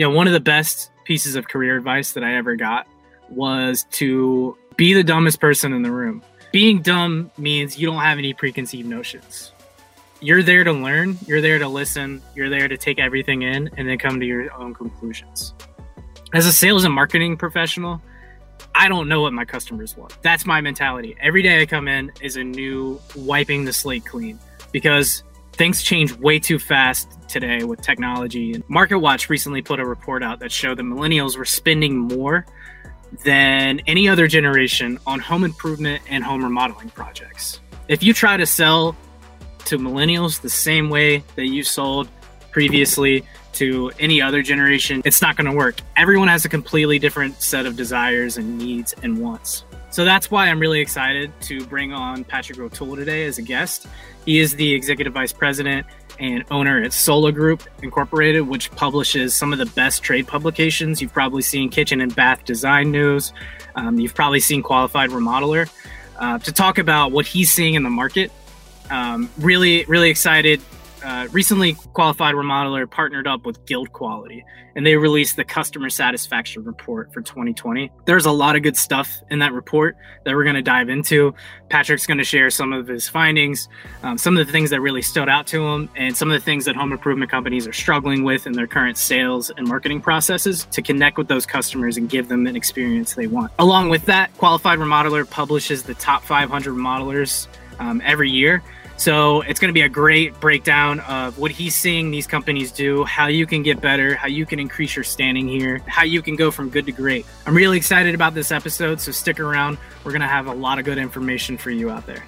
you know, one of the best pieces of career advice that I ever got was to be the dumbest person in the room. Being dumb means you don't have any preconceived notions. You're there to learn, you're there to listen, you're there to take everything in and then come to your own conclusions. As a sales and marketing professional, I don't know what my customers want. That's my mentality. Every day I come in is a new wiping the slate clean because things change way too fast today with technology. And MarketWatch recently put a report out that showed that millennials were spending more than any other generation on home improvement and home remodeling projects. If you try to sell to millennials the same way that you sold previously to any other generation, it's not going to work. Everyone has a completely different set of desires and needs and wants. So that's why I'm really excited to bring on Patrick O'Toole today as a guest. He is the executive vice president and owner at Sola Group Incorporated, which publishes some of the best trade publications. You've probably seen Kitchen and Bath Design News. Um, you've probably seen Qualified Remodeler. Uh, to talk about what he's seeing in the market. Um, really, really excited uh, recently qualified remodeler partnered up with guild quality and they released the customer satisfaction report for 2020 there's a lot of good stuff in that report that we're going to dive into. Patrick's going to share some of his findings um, some of the things that really stood out to him and some of the things that home improvement companies are struggling with in their current sales and marketing processes to connect with those customers and give them an experience they want. Along with that qualified remodeler publishes the top 500 remodelers um, every year so it's going to be a great breakdown of what he's seeing these companies do, how you can get better, how you can increase your standing here, how you can go from good to great. I'm really excited about this episode, so stick around. We're going to have a lot of good information for you out there.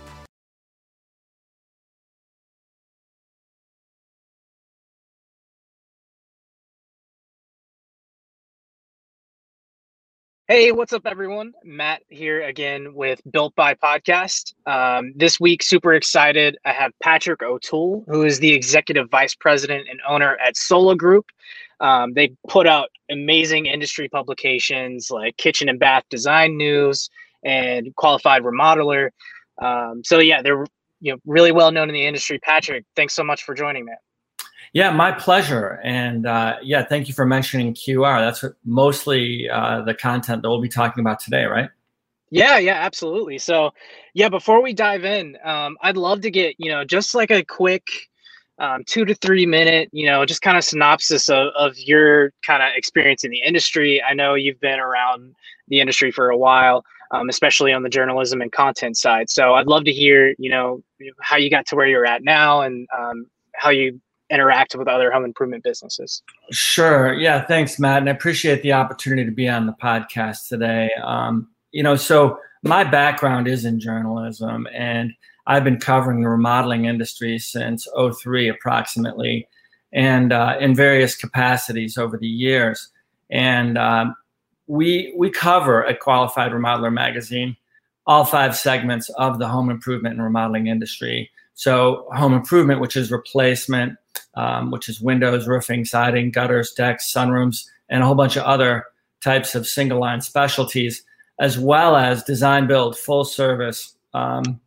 Hey, what's up, everyone? Matt here again with Built by Podcast. Um, this week, super excited. I have Patrick O'Toole, who is the executive vice president and owner at Sola Group. Um, they put out amazing industry publications like Kitchen and Bath Design News and Qualified Remodeler. Um, so yeah, they're you know really well known in the industry. Patrick, thanks so much for joining, man. Yeah, my pleasure. And uh, yeah, thank you for mentioning QR. That's mostly uh, the content that we'll be talking about today, right? Yeah, yeah, absolutely. So, yeah, before we dive in, um, I'd love to get, you know, just like a quick um, two to three minute, you know, just kind of synopsis of, of your kind of experience in the industry. I know you've been around the industry for a while, um, especially on the journalism and content side. So I'd love to hear, you know, how you got to where you're at now and um, how you interact with other home improvement businesses. Sure. Yeah. Thanks, Matt. And I appreciate the opportunity to be on the podcast today. Um, you know, so my background is in journalism and I've been covering the remodeling industry since 03 approximately and uh, in various capacities over the years. And um, we, we cover at Qualified Remodeler Magazine all five segments of the home improvement and remodeling industry. So, home improvement, which is replacement, um, which is windows, roofing, siding, gutters, decks, sunrooms, and a whole bunch of other types of single line specialties, as well as design build, full service, um,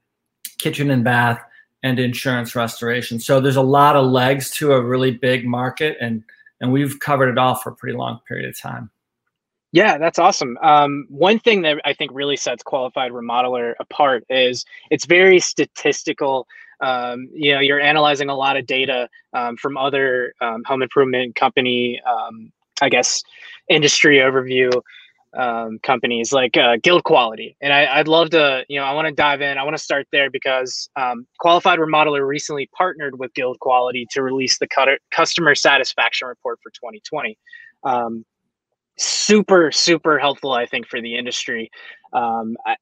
kitchen and bath, and insurance restoration. So there's a lot of legs to a really big market, and and we've covered it all for a pretty long period of time. Yeah, that's awesome. Um, one thing that I think really sets qualified remodeler apart is it's very statistical um, you know you're analyzing a lot of data um, from other um, home improvement company um, i guess industry overview um, companies like uh, guild quality. And I, would love to you know i want to dive in. I want to start there because um, qualified remodeler recently partnered with guild quality to release the customer satisfaction report for 2020 super super helpful i think for the industry. I,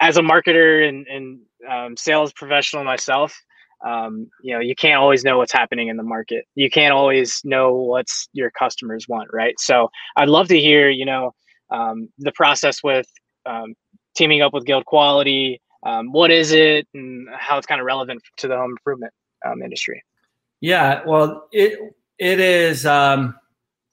as a marketer and, and um, sales professional myself, um, you know, you can't always know what's happening in the market. You can't always know what's your customers want, right? So I'd love to hear, you know, um, the process with um, teaming up with Guild Quality. Um, what is it, and how it's kind of relevant to the home improvement um, industry? Yeah, well, it it is um,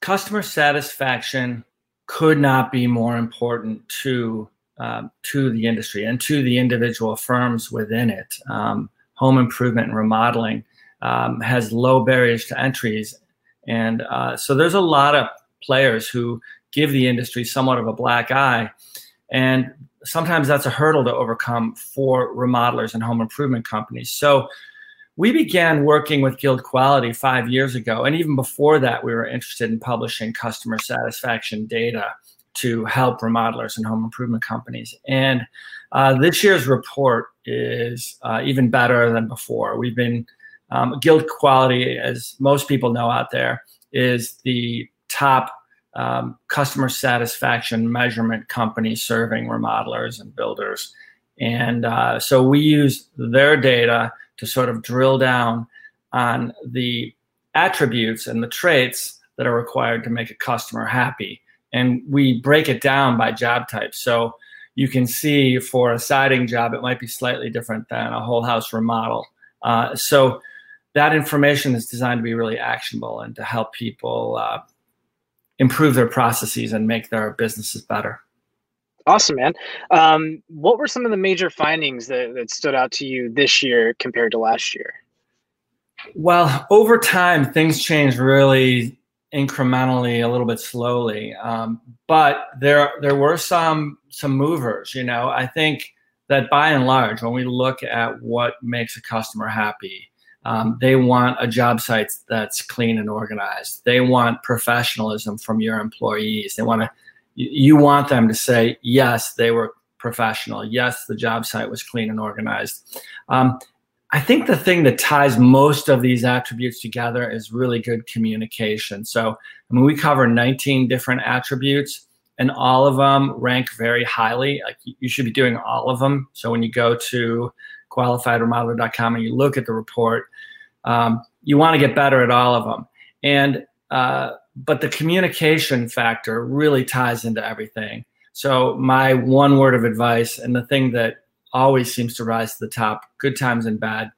customer satisfaction could not be more important to um, to the industry and to the individual firms within it. Um, home improvement and remodeling um, has low barriers to entries. And uh, so there's a lot of players who give the industry somewhat of a black eye. And sometimes that's a hurdle to overcome for remodelers and home improvement companies. So we began working with Guild Quality five years ago. And even before that, we were interested in publishing customer satisfaction data to help remodelers and home improvement companies. And uh, this year's report is uh, even better than before. We've been, um, Guild Quality, as most people know out there, is the top um, customer satisfaction measurement company serving remodelers and builders. And uh, so we use their data to sort of drill down on the attributes and the traits that are required to make a customer happy. And we break it down by job type. So you can see for a siding job, it might be slightly different than a whole house remodel. Uh, so that information is designed to be really actionable and to help people uh, improve their processes and make their businesses better. Awesome, man. Um, what were some of the major findings that, that stood out to you this year compared to last year? Well, over time, things change really incrementally, a little bit slowly. Um, but there, there were some some movers. You know, I think that by and large, when we look at what makes a customer happy, um, they want a job site that's clean and organized. They want professionalism from your employees. They want to you want them to say, yes, they were professional. Yes, the job site was clean and organized. Um, I think the thing that ties most of these attributes together is really good communication. So, I mean, we cover 19 different attributes, and all of them rank very highly. Like you should be doing all of them. So when you go to qualifiedremodeler.com and you look at the report, um, you want to get better at all of them. And uh, but the communication factor really ties into everything. So my one word of advice, and the thing that always seems to rise to the top, good times and bad,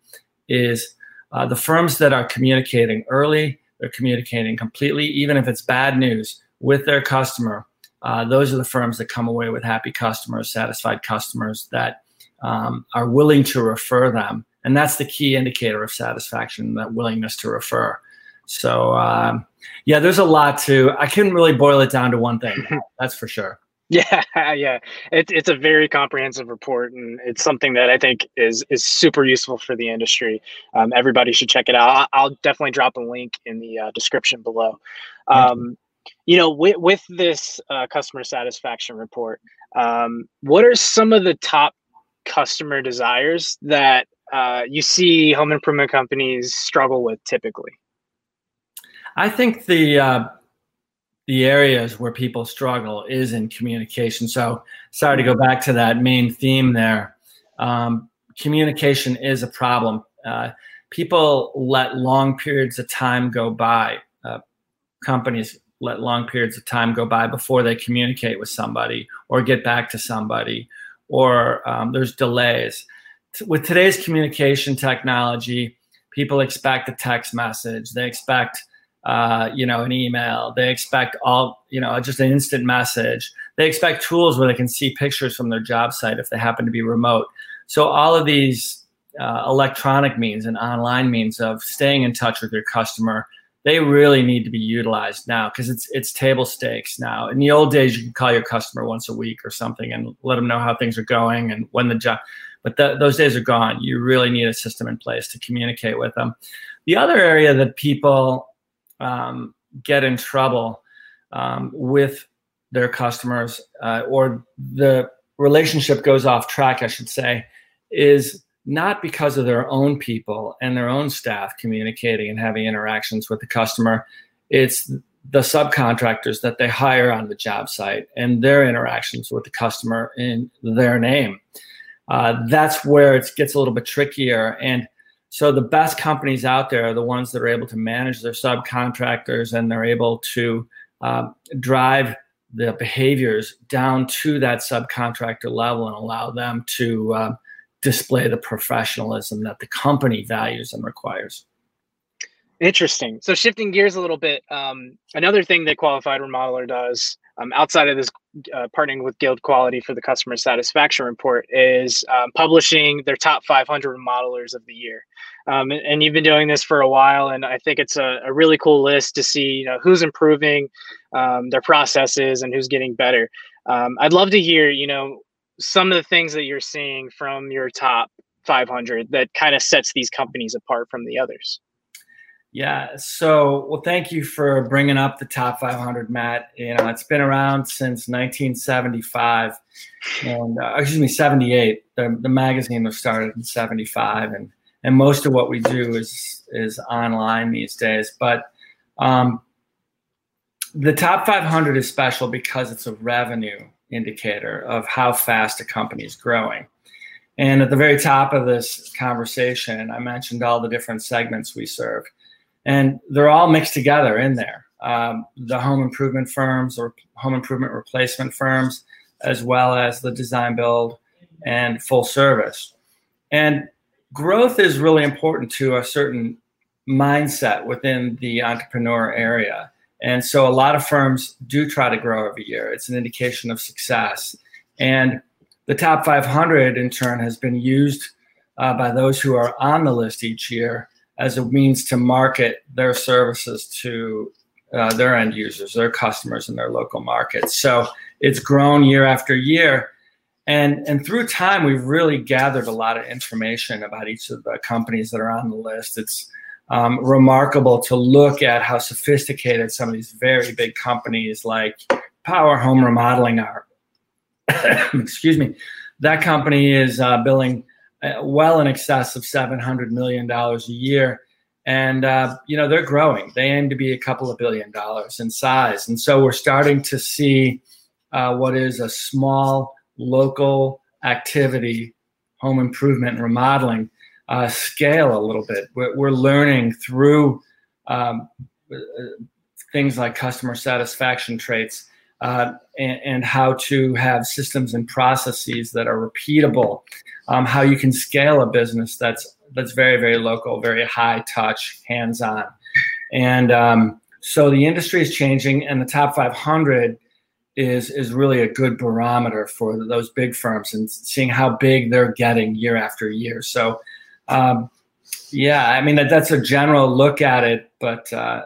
is uh, the firms that are communicating early, they're communicating completely, even if it's bad news, with their customer. Uh, those are the firms that come away with happy customers, satisfied customers that um, are willing to refer them. And that's the key indicator of satisfaction, that willingness to refer. So, um, yeah, there's a lot to. I couldn't really boil it down to one thing. that's for sure. Yeah, yeah, it's it's a very comprehensive report, and it's something that I think is is super useful for the industry. Um, everybody should check it out. I'll, I'll, definitely drop a link in the uh, description below. Um, you know, with with this uh, customer satisfaction report, um, what are some of the top customer desires that uh, you see home improvement companies struggle with typically? I think the uh, the areas where people struggle is in communication. So sorry to go back to that main theme there. Um, communication is a problem. Uh, people let long periods of time go by. Uh, companies let long periods of time go by before they communicate with somebody or get back to somebody, or um, there's delays. With today's communication technology, people expect a text message. They expect uh, you know, an email. They expect all, you know, just an instant message. They expect tools where they can see pictures from their job site if they happen to be remote. So all of these uh, electronic means and online means of staying in touch with your customer, they really need to be utilized now because it's it's table stakes now. In the old days, you could call your customer once a week or something and let them know how things are going and when the job. But th- those days are gone. You really need a system in place to communicate with them. The other area that people um, get in trouble um, with their customers uh, or the relationship goes off track, I should say, is not because of their own people and their own staff communicating and having interactions with the customer. It's the subcontractors that they hire on the job site and their interactions with the customer in their name. Uh, that's where it gets a little bit trickier. And so the best companies out there are the ones that are able to manage their subcontractors and they're able to um, drive the behaviors down to that subcontractor level and allow them to um, display the professionalism that the company values and requires. Interesting. So shifting gears a little bit, um, another thing that Qualified Remodeler does um, outside of this uh, partnering with Guild Quality for the customer satisfaction report, is um, publishing their top 500 modelers of the year. Um, and, and, you've been doing this for a while, and I think it's a, a really cool list to see you know who's improving um, their processes and who's getting better. Um, I'd love to hear you know some of the things that you're seeing from your top 500 that kind of sets these companies apart from the others. Yeah. So, well, thank you for bringing up the top 500, Matt. You know, it's been around since 1975, and uh, excuse me, 78. The, the magazine was started in 75, and and most of what we do is is online these days. But um, the top 500 is special because it's a revenue indicator of how fast a company is growing. And at the very top of this conversation, I mentioned all the different segments we serve and they're all mixed together in there. Um, the home improvement firms or home improvement replacement firms, as well as the design build and full service. And growth is really important to a certain mindset within the entrepreneur area. And so a lot of firms do try to grow every year. It's an indication of success. And the top 500, in turn, has been used uh, by those who are on the list each year as a means to market their services to uh, their end users, their customers in their local markets. So it's grown year after year. And, and through time, we've really gathered a lot of information about each of the companies that are on the list. It's um, remarkable to look at how sophisticated some of these very big companies like Power Home Remodeling are. Excuse me. That company is uh, billing well in excess of $700 million a year. And, uh, you know, they're growing. They aim to be a couple of billion dollars in size. And so we're starting to see uh, what is a small local activity, home improvement and remodeling, uh, scale a little bit. We're, we're learning through um, uh, things like customer satisfaction traits uh, and, and, how to have systems and processes that are repeatable um, how you can scale a business that's that's very very local, very high touch, hands on, and um, so the industry is changing, and the top 500 is is really a good barometer for those big firms and seeing how big they're getting year after year. So. Um, yeah, I mean that, that's a general look at it, but uh,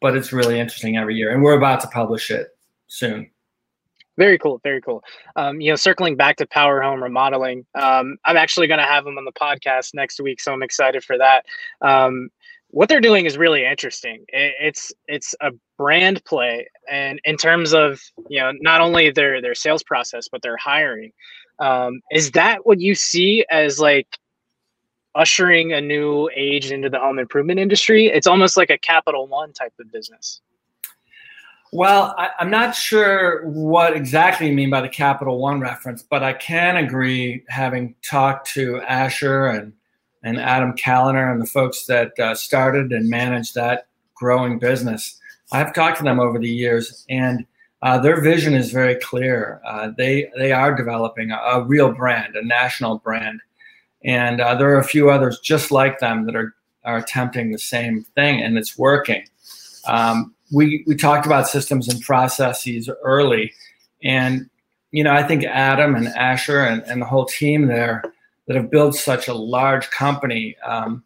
but it's really interesting every year, and we're about to publish it soon. Very cool. Very cool. Um, you know, circling back to Power Home Remodeling, um, I'm actually going to have them on the podcast next week, so I'm excited for that. Um, what they're doing is really interesting. It, it's it's a brand play, and in terms of you know not only their their sales process but their hiring. Um, is that what you see as like ushering a new age into the home improvement industry? It's almost like a Capital One type of business. Well, I, am not sure what exactly you mean by the Capital One reference, but I can agree, having talked to Asher and and Adam Callender and the folks that uh, started and managed that growing business. I've talked to them over the years, and uh, their vision is very clear. Uh, they they are developing a, a, real brand, a national brand, and uh, there are a few others just like them that are are attempting the same thing, and it's working. Um, we we talked about systems and processes early, and you know I think Adam and Asher and, and the whole team there that have built such a large company. Um,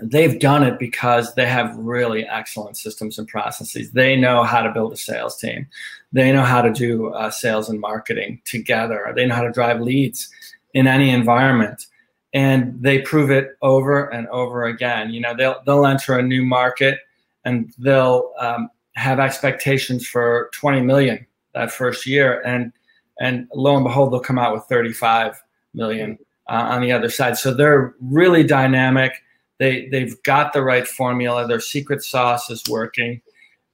they've done it because they have really excellent systems and processes. They know how to build a sales team. They know how to do uh, sales and marketing together. They know how to drive leads in any environment. And they prove it over and over again. You know, they'll they'll enter a new market and they'll um, have expectations for 20 million that first year, and and lo and behold, they'll come out with 35 million uh, on the other side. So they're really dynamic. They they've got the right formula. Their secret sauce is working,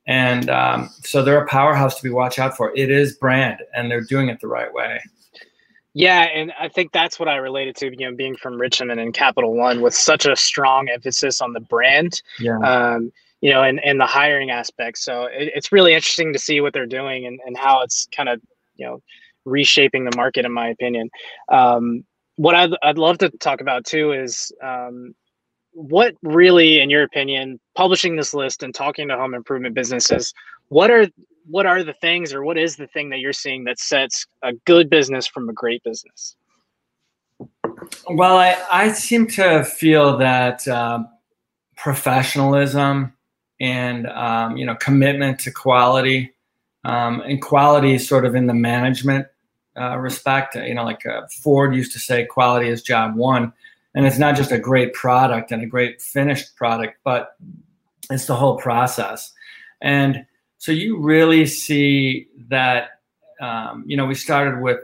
and um, so they're a powerhouse to be watch out for. It is brand, and they're doing it the right way. Yeah, and I think that's what I related to, you know, being from Richmond and Capital One with such a strong emphasis on the brand. Yeah. Um, you know, and, and the hiring aspect. So it, it's really interesting to see what they're doing and, and how it's kind of, you know, reshaping the market, in my opinion. Um, what I'd, I'd love to talk about too is um, what really, in your opinion, publishing this list and talking to home improvement businesses, what are what are the things or what is the thing that you're seeing that sets a good business from a great business? Well, I, I seem to feel that uh, professionalism and um, you know commitment to quality um, and quality sort of in the management uh, respect. You know, like uh, Ford used to say, quality is job one, and it's not just a great product and a great finished product, but it's the whole process. And so you really see that. Um, you know, we started with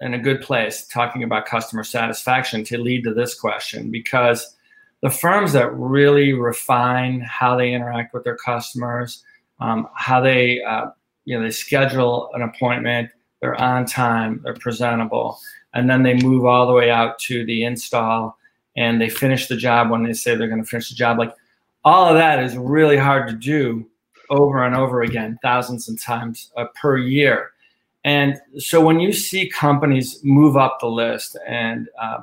in a good place talking about customer satisfaction to lead to this question because the firms that really refine how they interact with their customers, um, how they uh, you know they schedule an appointment, they're on time, they're presentable, and then they move all the way out to the install and they finish the job when they say they're going to finish the job. Like all of that is really hard to do over and over again, thousands of times uh, per year. And so when you see companies move up the list and uh,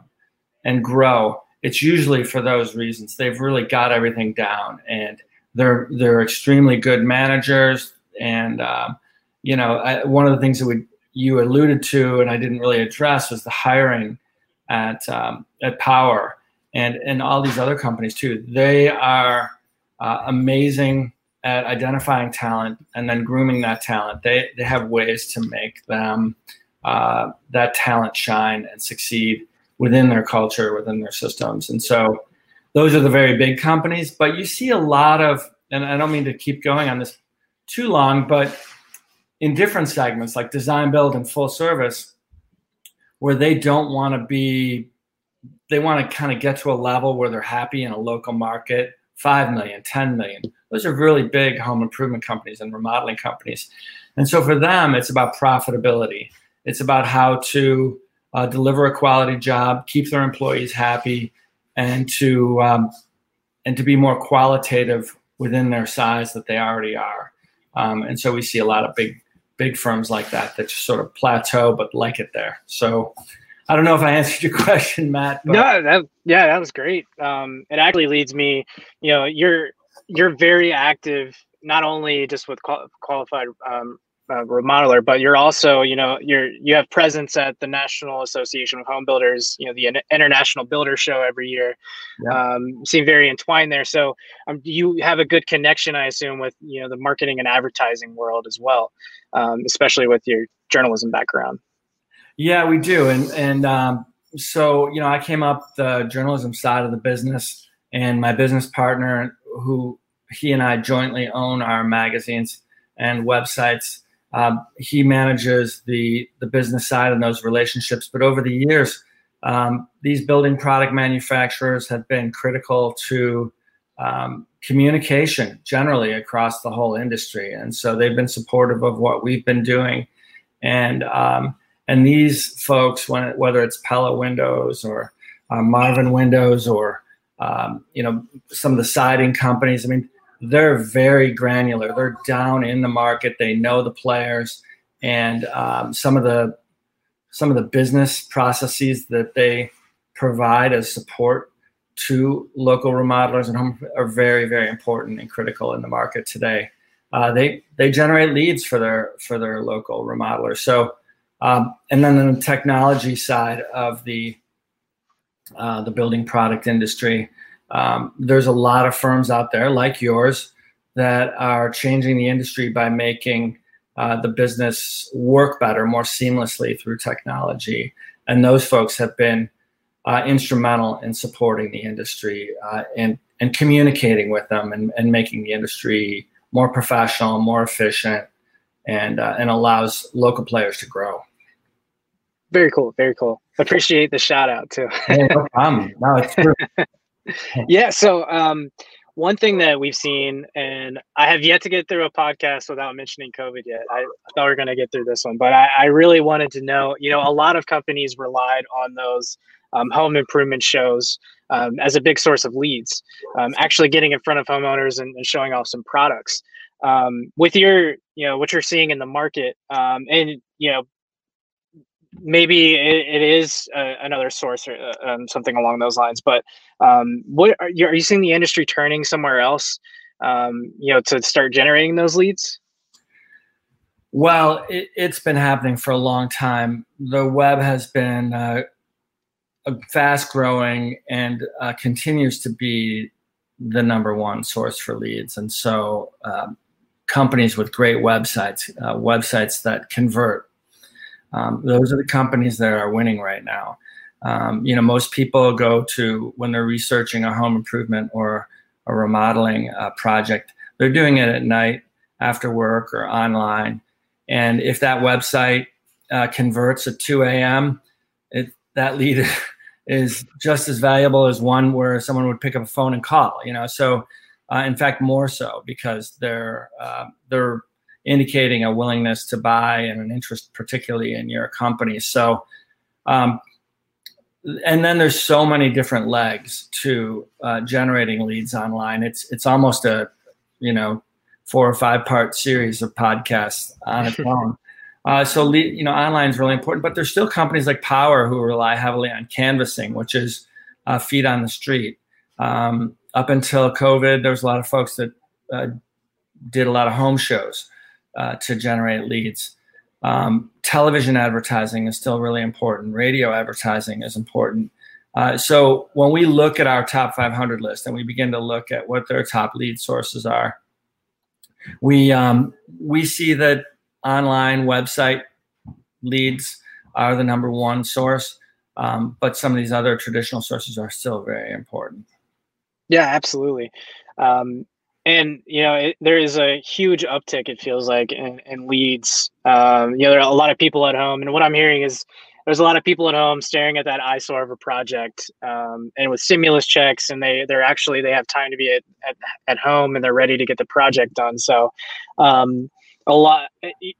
and grow, it's usually for those reasons. They've really got everything down, and they're they're extremely good managers. And um, you know, I, one of the things that we you alluded to, and I didn't really address, was the hiring at um, at Power and and all these other companies too. They are uh, amazing at identifying talent and then grooming that talent. They they have ways to make them uh, that talent shine and succeed within their culture, within their systems. And so those are the very big companies. But you see a lot of, and I don't mean to keep going on this too long, but in different segments like design, build, and full service, where they don't want to be, they want to kind of get to a level where they're happy in a local market 5 million, 10 million. Those are really big home improvement companies and remodeling companies. And so for them, it's about profitability. It's about how to uh, deliver a quality job, keep their employees happy, and to um, and to be more qualitative within their size that they already are. Um, and so we see a lot of big big firms like that that just sort of plateau but like it there. So I don't know if I answered your question, Matt. But. No, that yeah, that was great. Um, it actually leads me, you know, you're you're very active not only just with qual- qualified um, uh, remodeler, but you're also, you know, you're you have presence at the National Association of Home Builders, you know, the International Builder Show every year. Yeah. Um, seem very entwined there. So um, you have a good connection, I assume, with you know the marketing and advertising world as well, um, especially with your journalism background. Yeah, we do, and and um, so you know, I came up the journalism side of the business, and my business partner, who he and I jointly own our magazines and websites. Um, he manages the the business side and those relationships. But over the years, um, these building product manufacturers have been critical to um, communication generally across the whole industry, and so they've been supportive of what we've been doing. And um, and these folks, when it, whether it's Pella Windows or uh, Marvin Windows or um, you know some of the siding companies, I mean, they're very granular. They're down in the market. They know the players, and um, some of the some of the business processes that they provide as support to local remodelers and home are very very important and critical in the market today. Uh, they they generate leads for their for their local remodelers. So um, and then on the technology side of the uh, the building product industry, um, there's a lot of firms out there like yours that are changing the industry by making uh, the business work better, more seamlessly through technology. And those folks have been uh, instrumental in supporting the industry uh, and, and communicating with them and, and making the industry more professional, more efficient, and, uh, and allows local players to grow. Very cool. Very cool. Appreciate the shout out too. no problem. No, it's true. yeah. So, um, one thing that we've seen, and I have yet to get through a podcast without mentioning COVID yet. I, thought we are going to get through this one, but I, I, really wanted to know. You know, a lot of companies relied on those um, home improvement shows um, as a big source of leads. Um, actually, getting in front of homeowners and, and showing off some products. Um, with your, you know, what you're seeing in the market, um, and you know, maybe it, it is uh, another source or uh, um, something along those lines. But um, what are you, are you seeing the industry turning somewhere else? Um, you know, to start generating those leads? Well, it, has been happening for a long time. The web has been uh, fast growing and uh, continues to be the number one source for leads. And so, um, companies with great websites, uh, websites that convert, um, those are the companies that are winning right now. Um, you know, most people go to when they're researching a home improvement or a remodeling uh, project, they're doing it at night after work or online. And if that website uh, converts at 2 a.m., it, that lead is just as valuable as one where someone would pick up a phone and call. You know, so uh, in fact, more so because they're uh, they're indicating a willingness to buy and an interest, particularly in your company. So, um, and then there's so many different legs to uh, generating leads online. It's it's almost a you know four or five part series of podcasts on its own. Uh, so you know, online is really important, but there's still companies like Power who rely heavily on canvassing, which is uh, feet on the street. Um, up until COVID, there was a lot of folks that uh, did a lot of home shows uh, to generate leads. Um, television advertising is still really important. Radio advertising is important. Uh, so when we look at our top 500 list and we begin to look at what their top lead sources are, we um, we see that online website leads are the number one source, um, but some of these other traditional sources are still very important. Yeah, absolutely. Um, and you know, it, there is a huge uptick. It feels like in, in leads. Um, you know, there are a lot of people at home, and what I'm hearing is there's a lot of people at home staring at that eyesore of a project, um, and with stimulus checks, and they they're actually they have time to be at, at, at home and they're ready to get the project done. So, um, a lot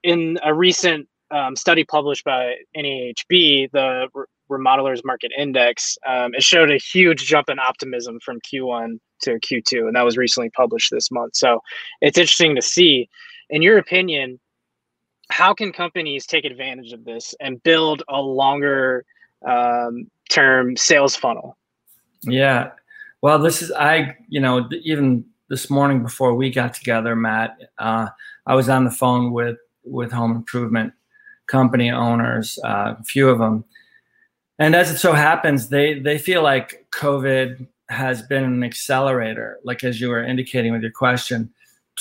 in a recent um, study published by NAHB, the Remodelers Market Index, um, it showed a huge jump in optimism from Q1 to Q2, and that was recently published this month. So it's interesting to see. In your opinion, how can companies take advantage of this and build a longer um, term sales funnel? Yeah. Well, this is, I, you know, even this morning before we got together, Matt, uh, I was on the phone with with home improvement company owners, uh, a few of them, and as it so happens, they they feel like COVID has been an accelerator, like as you were indicating with your question,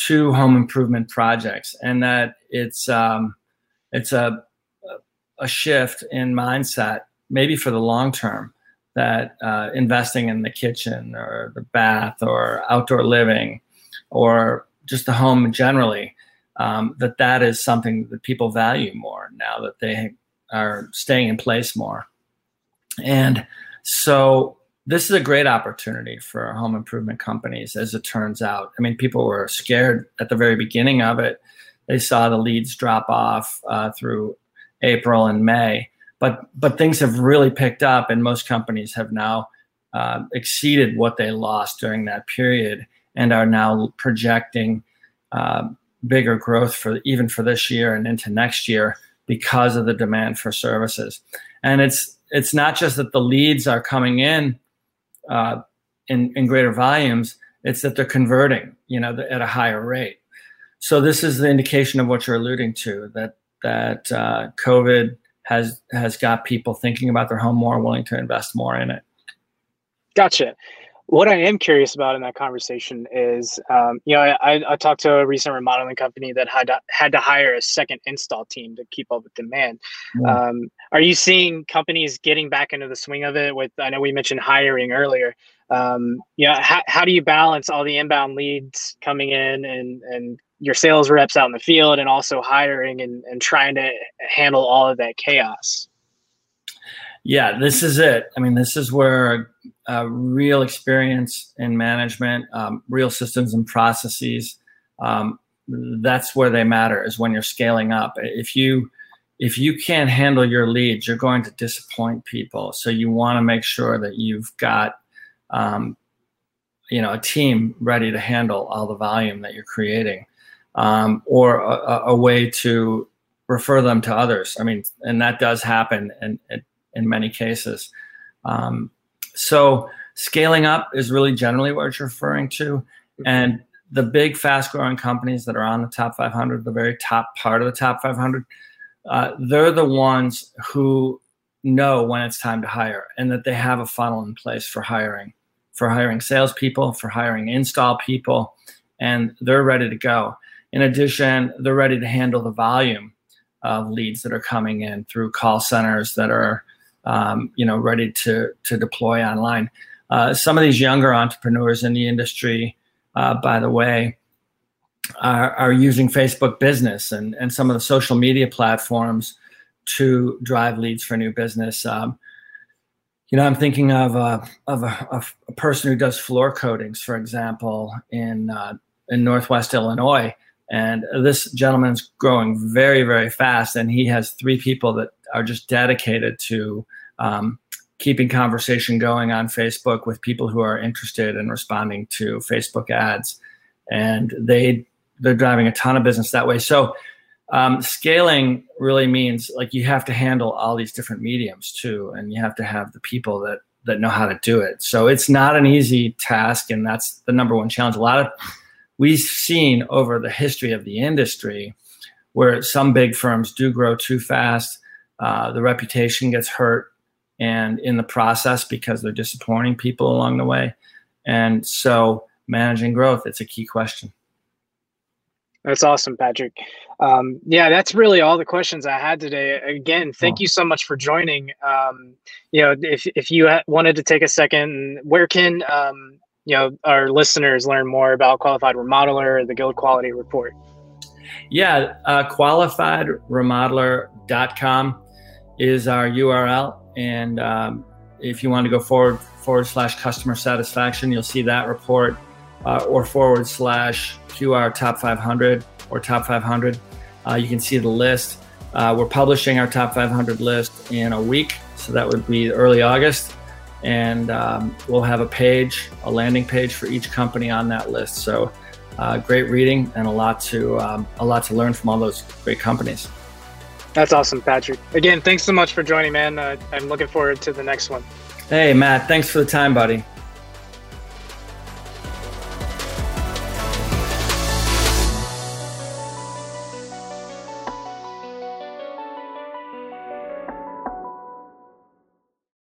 to home improvement projects, and that it's um, it's a a shift in mindset, maybe for the long term, that uh, investing in the kitchen or the bath or outdoor living or just the home generally um, that that is something that people value more now that they are staying in place more. And so this is a great opportunity for home improvement companies, as it turns out. I mean, people were scared at the very beginning of it. They saw the leads drop off uh, through April and May, but but things have really picked up, and most companies have now uh, exceeded what they lost during that period, and are now projecting uh, bigger growth for even for this year and into next year because of the demand for services. And it's it's not just that the leads are coming in uh, in, in greater volumes; it's that they're converting, you know, at a higher rate. So this is the indication of what you're alluding to that that uh, COVID has has got people thinking about their home more, willing to invest more in it. Gotcha what I am curious about in that conversation is, um, you know, I, I, talked to a recent remodeling company that had to, had to hire a second install team to keep up with demand. Um, are you seeing companies getting back into the swing of it? With I know we mentioned hiring earlier. Um, yeah, how, how do you balance all the inbound leads coming in and and your sales reps out in the field, and also hiring and, and trying to handle all of that chaos? Yeah, this is it. I mean, this is where uh, real experience in management, um, real systems and processes, um, that's where they matter. Is when you're scaling up. If you if you can't handle your leads, you're going to disappoint people. So you want to make sure that you've got um, you know a team ready to handle all the volume that you're creating, um, or a, a, way to refer them to others. I mean, and that does happen, and in many cases. Um, so scaling up is really generally what you're referring to, and the big, fast growing companies that are on the top 500, the very top part of the top 500, uh, they're the ones who know when it's time to hire and that they have a funnel in place for hiring, for hiring salespeople, for hiring install people, and they're ready to go. In addition, they're ready to handle the volume of leads that are coming in through call centers that are, um, you know, ready to to deploy online. Uh, some of these younger entrepreneurs in the industry, uh, by the way, are, are, using Facebook Business and, and some of the social media platforms to drive leads for new business. Um, you know, I'm thinking of a, of a, a, person who does floor coatings, for example, in uh, in Northwest Illinois, and this gentleman's growing very, very fast, and he has three people that are just dedicated to um, keeping conversation going on Facebook with people who are interested in responding to Facebook ads, and they they're driving a ton of business that way. So um, scaling really means like you have to handle all these different mediums too, and you have to have the people that that know how to do it. So it's not an easy task, and that's the number one challenge. A lot of we've seen over the history of the industry where some big firms do grow too fast, uh, the reputation gets hurt and in the process because they're disappointing people along the way. And so managing growth, it's a key question. That's awesome, Patrick. Um, yeah, that's really all the questions I had today. Again, thank oh. you so much for joining. Um, you know, if, if you ha- wanted to take a second, where can um, you know our listeners learn more about Qualified Remodeler, the Guild Quality Report? Yeah, uh, qualifiedremodeler.com is our URL. And um, if you want to go forward forward slash customer satisfaction, you'll see that report, uh, or forward slash QR top 500 or top 500. Uh, you can see the list. Uh, we're publishing our top 500 list in a week, so that would be early August. And um, we'll have a page, a landing page for each company on that list. So, uh, great reading and a lot to um, a lot to learn from all those great companies. That's awesome, Patrick. Again, thanks so much for joining, man. Uh, I'm looking forward to the next one. Hey, Matt. Thanks for the time, buddy.